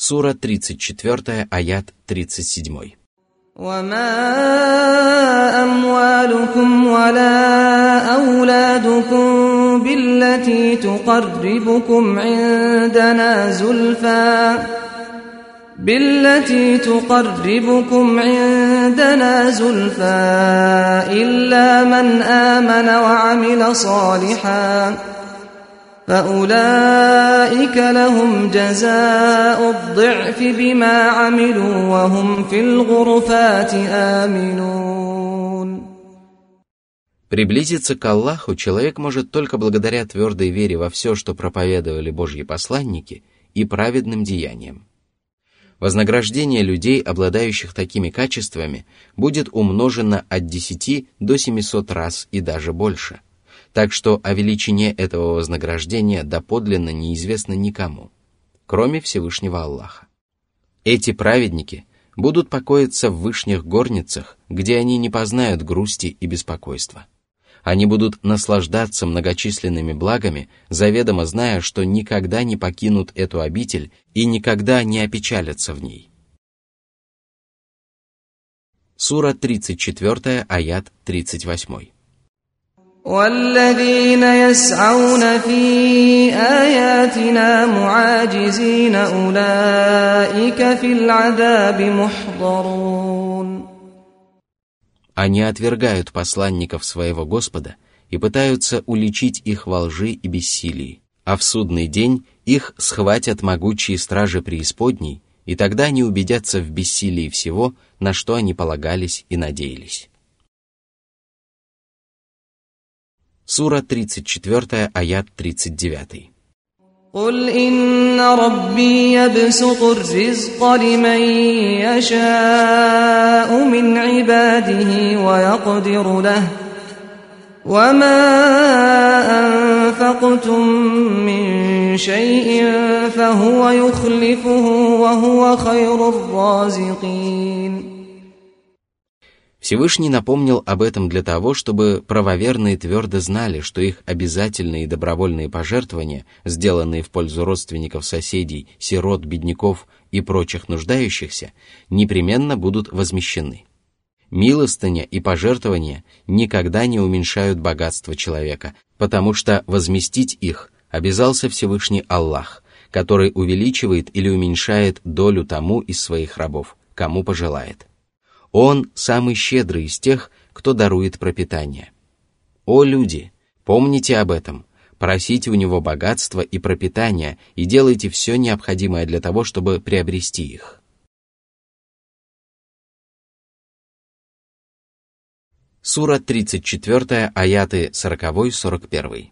Сура 34, аят 37. وما أموالكم ولا أولادكم بالتي تقربكم عندنا زلفى بالتي تقربكم عندنا زلفى إلا من آمن وعمل صالحا فأولئك لهم جزاء الضعف بما عملوا وهم في الغرفات آمنون Приблизиться к Аллаху человек может только благодаря твердой вере во все, что проповедовали Божьи посланники, и праведным деяниям. Вознаграждение людей, обладающих такими качествами, будет умножено от 10 до 700 раз и даже больше. так что о величине этого вознаграждения доподлинно неизвестно никому, кроме Всевышнего Аллаха. Эти праведники будут покоиться в вышних горницах, где они не познают грусти и беспокойства. Они будут наслаждаться многочисленными благами, заведомо зная, что никогда не покинут эту обитель и никогда не опечалятся в ней. Сура 34, аят 38. والذين يسعون في آياتنا معاجزين أولئك في العذاب محضرون Они отвергают посланников своего Господа и пытаются уличить их во лжи и бессилии, а в судный день их схватят могучие стражи преисподней, и тогда они убедятся в бессилии всего, на что они полагались и надеялись. Сура 34, аят 39. قل إن ربي يبسط الرزق لمن يشاء من عباده ويقدر له وما أنفقتم من شيء فهو يخلفه وهو خير الرازقين Всевышний напомнил об этом для того, чтобы правоверные твердо знали, что их обязательные и добровольные пожертвования, сделанные в пользу родственников, соседей, сирот, бедняков и прочих нуждающихся, непременно будут возмещены. Милостыня и пожертвования никогда не уменьшают богатство человека, потому что возместить их обязался Всевышний Аллах, который увеличивает или уменьшает долю тому из своих рабов, кому пожелает. Он самый щедрый из тех, кто дарует пропитание. О люди, помните об этом, просите у него богатства и пропитания и делайте все необходимое для того, чтобы приобрести их. Сура 34, аяты 40-41.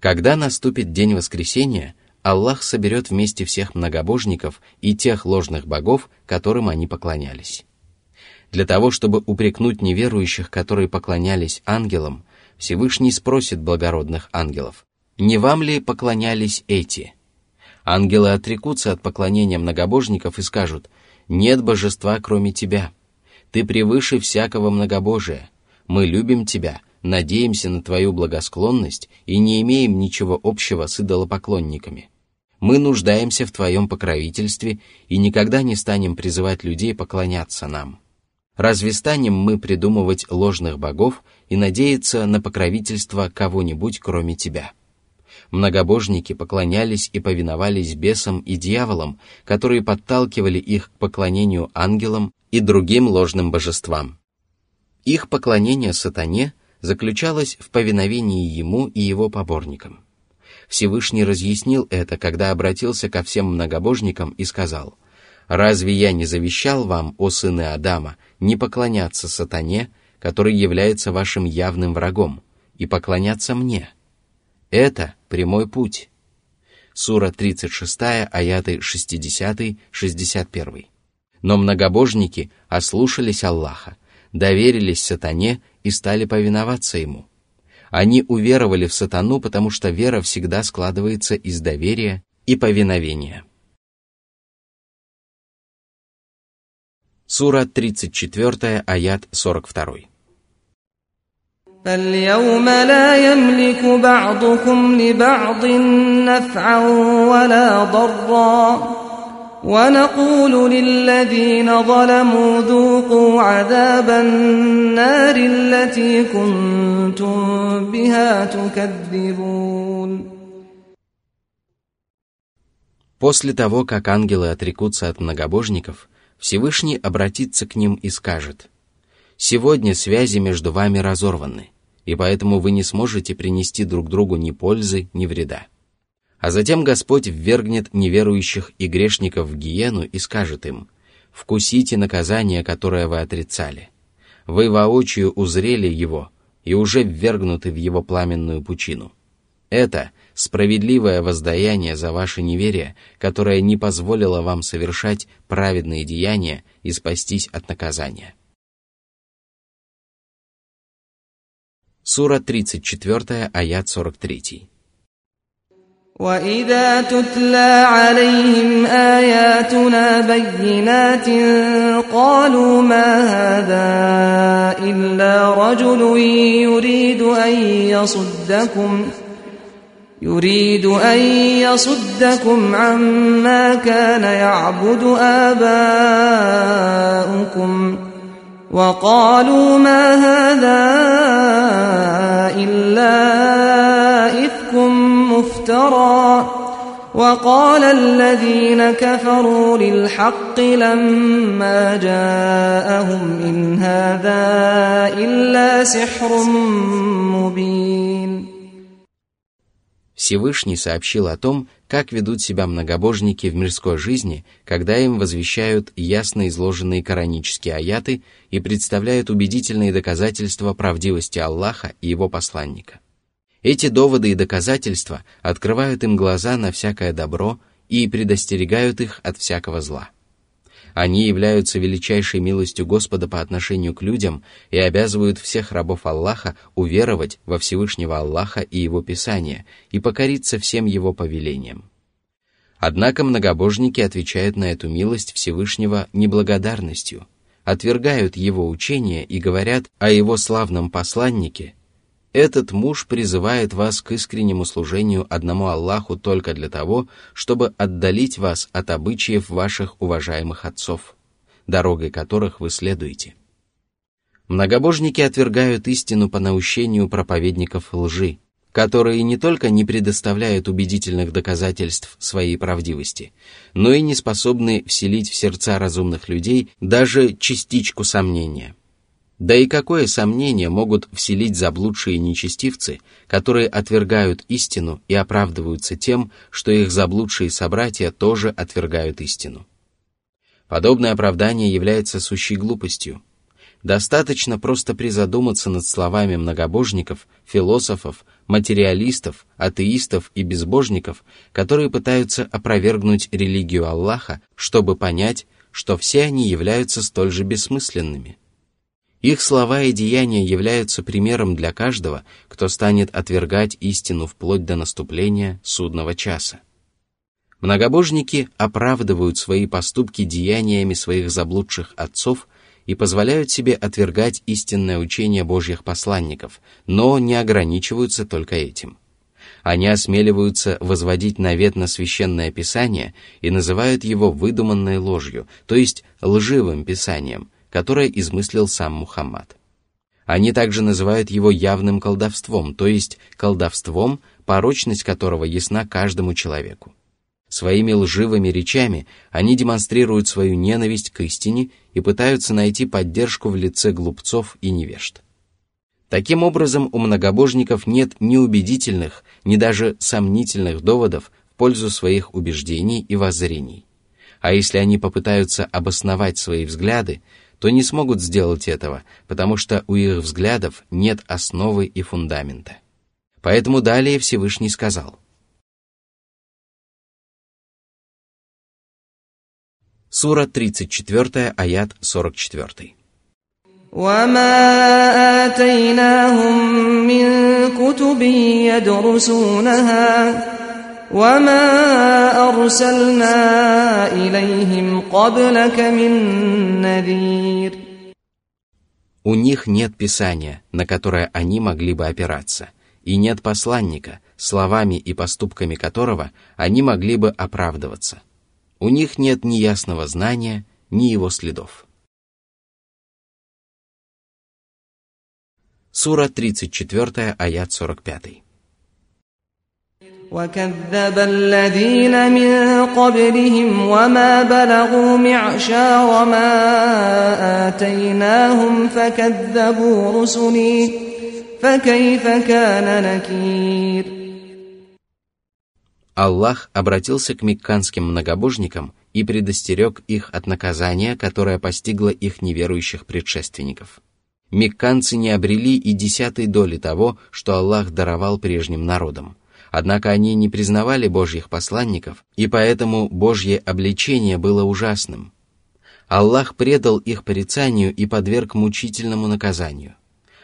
Когда наступит день воскресения, Аллах соберет вместе всех многобожников и тех ложных богов, которым они поклонялись. Для того, чтобы упрекнуть неверующих, которые поклонялись ангелам, Всевышний спросит благородных ангелов, «Не вам ли поклонялись эти?» Ангелы отрекутся от поклонения многобожников и скажут, «Нет божества, кроме тебя. Ты превыше всякого многобожия. Мы любим тебя, надеемся на Твою благосклонность и не имеем ничего общего с идолопоклонниками. Мы нуждаемся в Твоем покровительстве и никогда не станем призывать людей поклоняться нам. Разве станем мы придумывать ложных богов и надеяться на покровительство кого-нибудь, кроме Тебя?» Многобожники поклонялись и повиновались бесам и дьяволам, которые подталкивали их к поклонению ангелам и другим ложным божествам. Их поклонение сатане заключалось в повиновении ему и его поборникам. Всевышний разъяснил это, когда обратился ко всем многобожникам и сказал, «Разве я не завещал вам, о сыны Адама, не поклоняться сатане, который является вашим явным врагом, и поклоняться мне?» Это прямой путь. сура 36, аяты 60-61. Но многобожники ослушались Аллаха, доверились сатане и стали повиноваться ему. Они уверовали в сатану, потому что вера всегда складывается из доверия и повиновения. Сура 34, аят 42. فاليوم لا يملك بعضكم لبعض نفعا ولا ضرا ونقول للذين ظلموا ذوقوا عذاب النار التي كنتم بها تكذبون После того, как ангелы отрекутся от многобожников, Всевышний обратится к ним и скажет, «Сегодня связи между вами разорваны, и поэтому вы не сможете принести друг другу ни пользы, ни вреда». А затем Господь ввергнет неверующих и грешников в гиену и скажет им, «Вкусите наказание, которое вы отрицали. Вы воочию узрели его и уже ввергнуты в его пламенную пучину. Это справедливое воздаяние за ваше неверие, которое не позволило вам совершать праведные деяния и спастись от наказания». Сура 34, аят 43. وإذا تتلى عليهم آياتنا بينات قالوا ما هذا إلا رجل يريد أن يصدكم يريد أن يصدكم عما كان يعبد آباؤكم وقالوا ما هذا إلا إفك مفترى وقال الذين كفروا للحق لما جاءهم إن هذا إلا سحر مبين Всевышний сообщил о том, как ведут себя многобожники в мирской жизни, когда им возвещают ясно изложенные коранические аяты и представляют убедительные доказательства правдивости Аллаха и его посланника. Эти доводы и доказательства открывают им глаза на всякое добро и предостерегают их от всякого зла. Они являются величайшей милостью Господа по отношению к людям и обязывают всех рабов Аллаха уверовать во Всевышнего Аллаха и Его Писание и покориться всем Его повелениям. Однако многобожники отвечают на эту милость Всевышнего неблагодарностью, отвергают Его учение и говорят о Его славном посланнике – этот муж призывает вас к искреннему служению одному Аллаху только для того, чтобы отдалить вас от обычаев ваших уважаемых отцов, дорогой которых вы следуете. Многобожники отвергают истину по наущению проповедников лжи, которые не только не предоставляют убедительных доказательств своей правдивости, но и не способны вселить в сердца разумных людей даже частичку сомнения – да и какое сомнение могут вселить заблудшие нечестивцы, которые отвергают истину и оправдываются тем, что их заблудшие собратья тоже отвергают истину. Подобное оправдание является сущей глупостью. Достаточно просто призадуматься над словами многобожников, философов, материалистов, атеистов и безбожников, которые пытаются опровергнуть религию Аллаха, чтобы понять, что все они являются столь же бессмысленными. Их слова и деяния являются примером для каждого, кто станет отвергать истину вплоть до наступления судного часа. Многобожники оправдывают свои поступки деяниями своих заблудших отцов и позволяют себе отвергать истинное учение Божьих посланников, но не ограничиваются только этим. Они осмеливаются возводить навет на священное писание и называют его выдуманной ложью, то есть лживым писанием – которое измыслил сам Мухаммад. Они также называют его явным колдовством, то есть колдовством, порочность которого ясна каждому человеку. Своими лживыми речами они демонстрируют свою ненависть к истине и пытаются найти поддержку в лице глупцов и невежд. Таким образом, у многобожников нет ни убедительных, ни даже сомнительных доводов в пользу своих убеждений и воззрений. А если они попытаются обосновать свои взгляды, то не смогут сделать этого, потому что у их взглядов нет основы и фундамента. Поэтому далее Всевышний сказал. Сура 34, аят 44. وما آتيناهم من كتب يدرسونها وما أرسلنا إليهم قبلك من نذير У них нет писания, на которое они могли бы опираться, и нет посланника, словами и поступками которого они могли бы оправдываться. У них нет ни ясного знания, ни его следов. Сура 34, аят 45. وكذب الذين من قبلهم وما بلغوا معشار ما آتيناهم فكذبوا رسلي فكيف كان نكير Аллах обратился к мекканским многобожникам и предостерег их от наказания, которое постигло их неверующих предшественников. Мекканцы не обрели и десятой доли того, что Аллах даровал прежним народам. Однако они не признавали Божьих посланников, и поэтому Божье обличение было ужасным. Аллах предал их порицанию и подверг мучительному наказанию.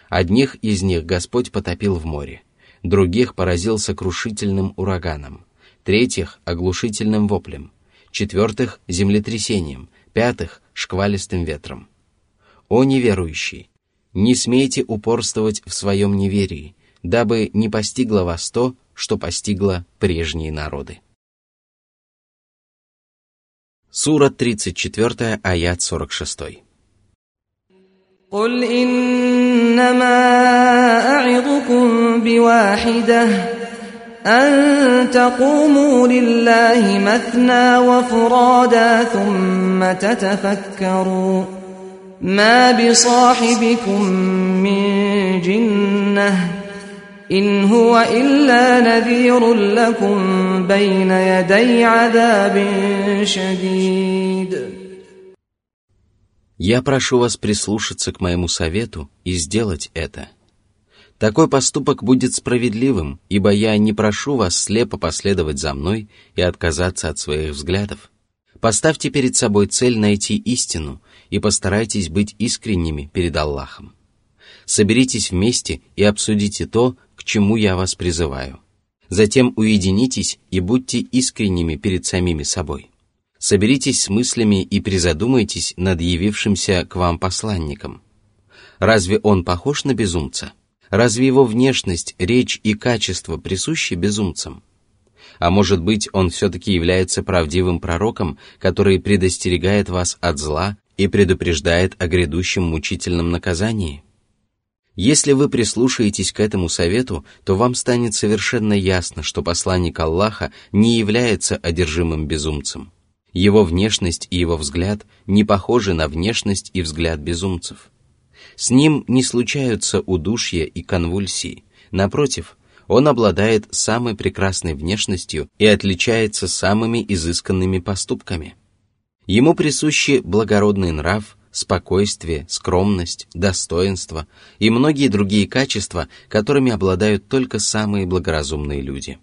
Одних из них Господь потопил в море, других поразил сокрушительным ураганом, третьих – оглушительным воплем, четвертых – землетрясением, пятых – шквалистым ветром. О неверующий! Не смейте упорствовать в своем неверии, дабы не постигло вас то, что постигло прежние народы. Сура 34, аят 46. قل إنما أعظكم بواحدة أن تقوموا لله مثنى وفرادا ثم تتفكروا ما بصاحبكم من جنه إن هو إلا نذير لكم بين يدي عذاب شديد Я прошу вас прислушаться к моему совету и сделать это. Такой поступок будет справедливым, ибо я не прошу вас слепо последовать за мной и отказаться от своих взглядов. Поставьте перед собой цель найти истину и постарайтесь быть искренними перед Аллахом. Соберитесь вместе и обсудите то, к чему я вас призываю. Затем уединитесь и будьте искренними перед самими собой. Соберитесь с мыслями и призадумайтесь над явившимся к вам посланником. Разве он похож на безумца? Разве его внешность, речь и качество присущи безумцам? А может быть, он все-таки является правдивым пророком, который предостерегает вас от зла и предупреждает о грядущем мучительном наказании? Если вы прислушаетесь к этому совету, то вам станет совершенно ясно, что посланник Аллаха не является одержимым безумцем. Его внешность и его взгляд не похожи на внешность и взгляд безумцев. С ним не случаются удушья и конвульсии. Напротив, он обладает самой прекрасной внешностью и отличается самыми изысканными поступками. Ему присущи благородный нрав, спокойствие, скромность, достоинство и многие другие качества, которыми обладают только самые благоразумные люди.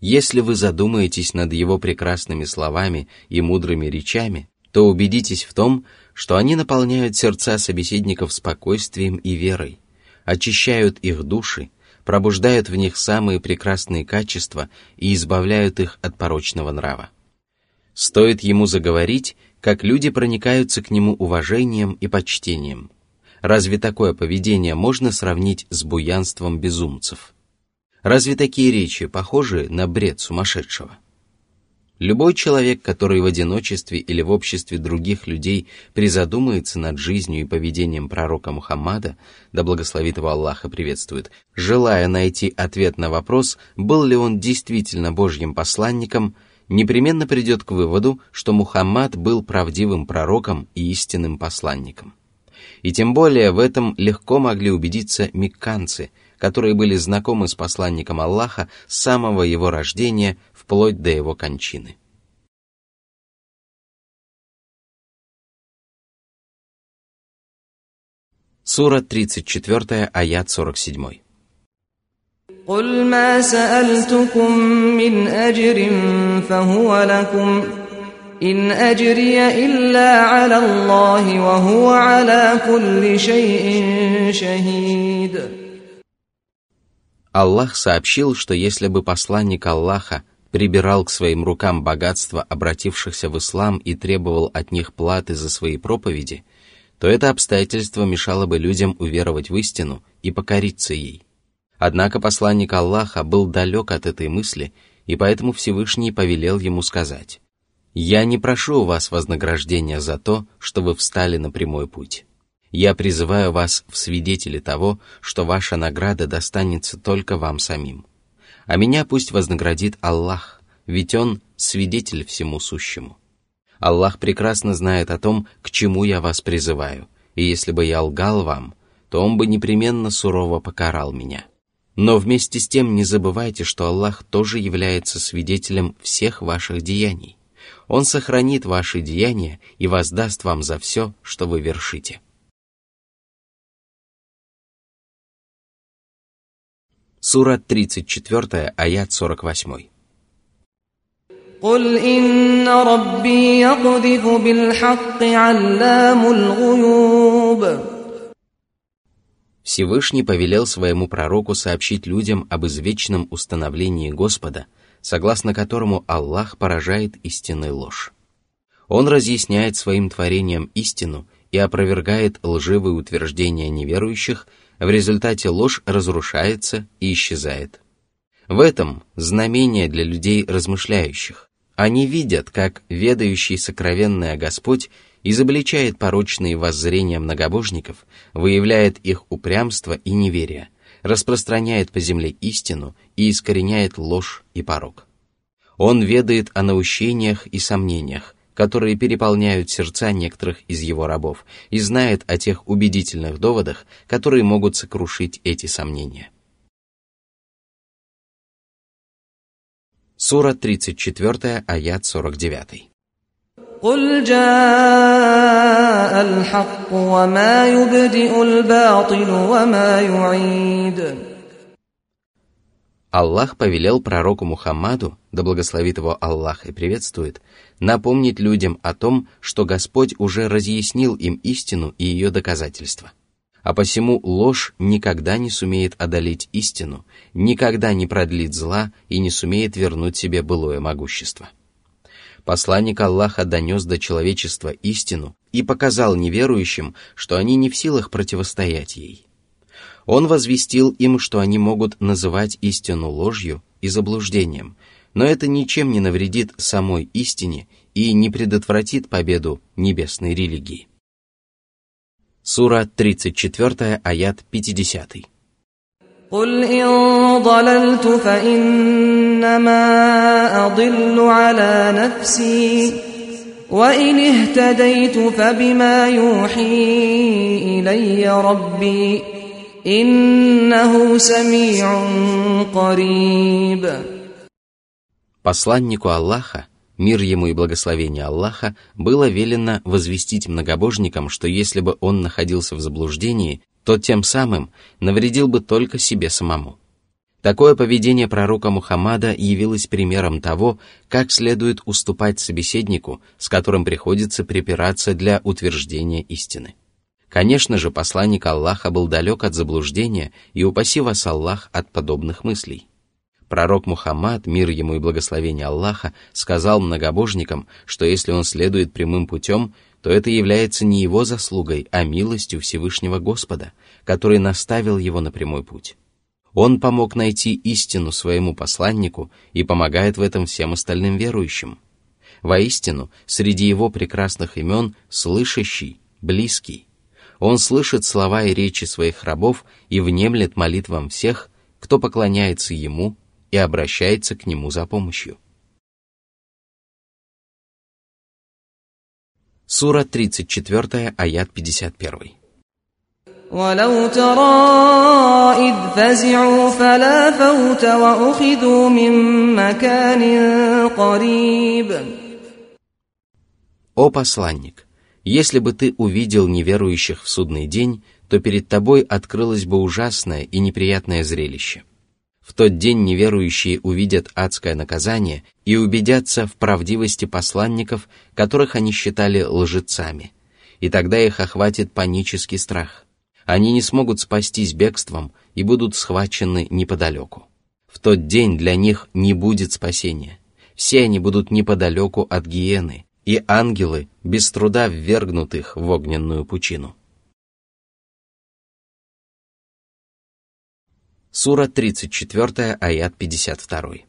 Если вы задумаетесь над его прекрасными словами и мудрыми речами, то убедитесь в том, что они наполняют сердца собеседников спокойствием и верой, очищают их души, пробуждают в них самые прекрасные качества и избавляют их от порочного нрава. Стоит ему заговорить, как люди проникаются к нему уважением и почтением. Разве такое поведение можно сравнить с буянством безумцев? Разве такие речи похожи на бред сумасшедшего? Любой человек, который в одиночестве или в обществе других людей призадумается над жизнью и поведением пророка Мухаммада, да благословит его Аллах и приветствует, желая найти ответ на вопрос, был ли он действительно Божьим посланником, непременно придет к выводу, что Мухаммад был правдивым пророком и истинным посланником. И тем более в этом легко могли убедиться мекканцы, которые были знакомы с посланником Аллаха с самого его рождения вплоть до его кончины. Сура 34, аят 47. قل ما سألتكم من أجر فهو لكم إن أجري إلا على الله وهو على كل شيء شهيد Аллах сообщил, что если бы посланник Аллаха прибирал к своим рукам богатство обратившихся в ислам и требовал от них платы за свои проповеди, то это обстоятельство мешало бы людям уверовать в истину и покориться ей. Однако посланник Аллаха был далек от этой мысли, и поэтому Всевышний повелел ему сказать, «Я не прошу у вас вознаграждения за то, что вы встали на прямой путь. Я призываю вас в свидетели того, что ваша награда достанется только вам самим. А меня пусть вознаградит Аллах, ведь Он свидетель всему сущему. Аллах прекрасно знает о том, к чему я вас призываю, и если бы я лгал вам, то Он бы непременно сурово покарал меня». Но вместе с тем не забывайте, что Аллах тоже является свидетелем всех ваших деяний. Он сохранит ваши деяния и воздаст вам за все, что вы вершите. Сура 34, аят 48. قل إن ربي يقذف بالحق علام الغيوب Всевышний повелел своему пророку сообщить людям об извечном установлении Господа, согласно которому Аллах поражает истинной ложь. Он разъясняет своим творениям истину и опровергает лживые утверждения неверующих, в результате ложь разрушается и исчезает. В этом знамение для людей размышляющих. Они видят, как ведающий сокровенное Господь изобличает порочные воззрения многобожников, выявляет их упрямство и неверие, распространяет по земле истину и искореняет ложь и порог. Он ведает о наущениях и сомнениях, которые переполняют сердца некоторых из его рабов, и знает о тех убедительных доводах, которые могут сокрушить эти сомнения. Сура 34, аят 49. قل جاء الحق وما يبدئ الباطل وما يعيد Аллах повелел пророку Мухаммаду, да благословит его Аллах и приветствует, напомнить людям о том, что Господь уже разъяснил им истину и ее доказательства. А посему ложь никогда не сумеет одолеть истину, никогда не продлит зла и не сумеет вернуть себе былое могущество посланник Аллаха донес до человечества истину и показал неверующим, что они не в силах противостоять ей. Он возвестил им, что они могут называть истину ложью и заблуждением, но это ничем не навредит самой истине и не предотвратит победу небесной религии. Сура 34, аят 50. قل إن ضللت فإنما أضل على نفسي وإن اهتديت فبما يوحي إلي ربي إنه سميع قريب Посланнику Аллаха, мир ему и благословение Аллаха, было велено возвестить многобожникам, что если бы он находился в заблуждении, то тем самым навредил бы только себе самому. Такое поведение пророка Мухаммада явилось примером того, как следует уступать собеседнику, с которым приходится припираться для утверждения истины. Конечно же, посланник Аллаха был далек от заблуждения и упаси вас Аллах от подобных мыслей. Пророк Мухаммад, мир ему и благословение Аллаха, сказал многобожникам, что если он следует прямым путем, то это является не его заслугой, а милостью Всевышнего Господа, который наставил его на прямой путь. Он помог найти истину своему посланнику и помогает в этом всем остальным верующим. Воистину, среди его прекрасных имен слышащий, близкий. Он слышит слова и речи своих рабов и внемлет молитвам всех, кто поклоняется ему и обращается к нему за помощью. Сура 34, аят 51. ولو ترى إذ فزعوا فلا فوت وأخذوا من مكان قريب О посланник, если бы ты увидел неверующих в судный день, то перед тобой открылось бы ужасное и неприятное зрелище. в тот день неверующие увидят адское наказание и убедятся в правдивости посланников, которых они считали лжецами, и тогда их охватит панический страх. Они не смогут спастись бегством и будут схвачены неподалеку. В тот день для них не будет спасения. Все они будут неподалеку от гиены, и ангелы без труда ввергнут их в огненную пучину. Сура 34, аят 52.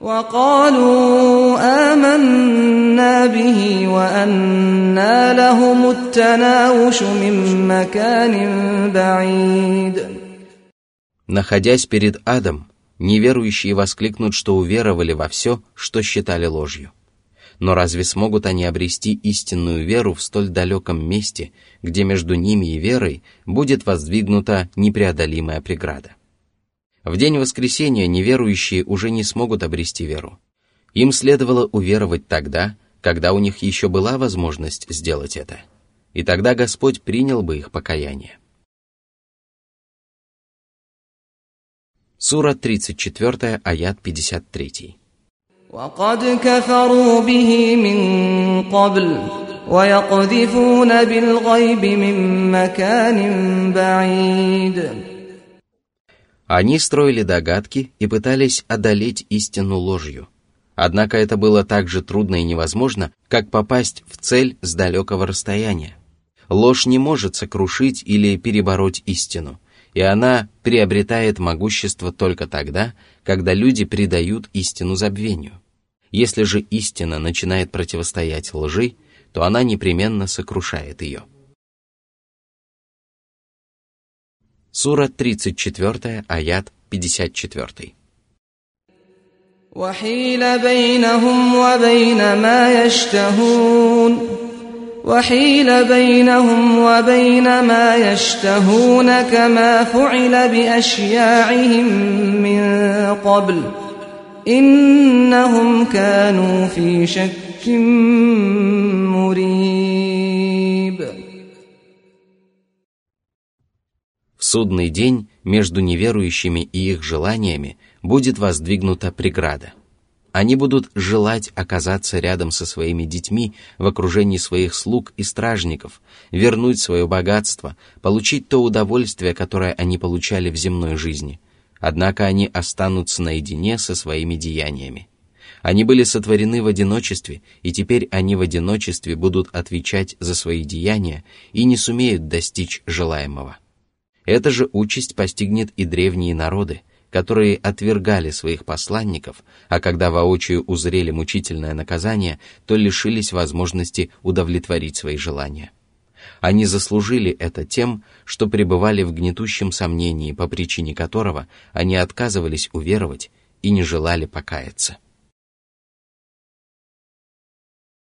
وقالوا آمنا به وأنى لهم التناوش من مكان بعيد Находясь перед адом, неверующие воскликнут, что уверовали во все, что считали ложью. Но разве смогут они обрести истинную веру в столь далеком месте, где между ними и верой будет воздвигнута непреодолимая преграда? В день воскресения неверующие уже не смогут обрести веру. Им следовало уверовать тогда, когда у них еще была возможность сделать это. И тогда Господь принял бы их покаяние. Сура 34, аят 53. وقد كفروا به من قبل ويقذفون بالغيب من مكان بعيد они строили догадки и пытались одолеть истину ложью. Однако это было так же трудно и невозможно, как попасть в цель с далекого расстояния. Ложь не может сокрушить или перебороть истину, и она приобретает могущество только тогда, когда люди предают истину забвению. Если же истина начинает противостоять лжи, то она непременно сокрушает ее. Сура 34, аят 54. وحيل بينهم وبين ما يشتهون وحيل بينهم وبين ما يشتهون كما فعل بأشياعهم من قبل إنهم كانوا في شك مريب судный день между неверующими и их желаниями будет воздвигнута преграда. Они будут желать оказаться рядом со своими детьми в окружении своих слуг и стражников, вернуть свое богатство, получить то удовольствие, которое они получали в земной жизни. Однако они останутся наедине со своими деяниями. Они были сотворены в одиночестве, и теперь они в одиночестве будут отвечать за свои деяния и не сумеют достичь желаемого. Эта же участь постигнет и древние народы, которые отвергали своих посланников, а когда воочию узрели мучительное наказание, то лишились возможности удовлетворить свои желания. Они заслужили это тем, что пребывали в гнетущем сомнении, по причине которого они отказывались уверовать и не желали покаяться.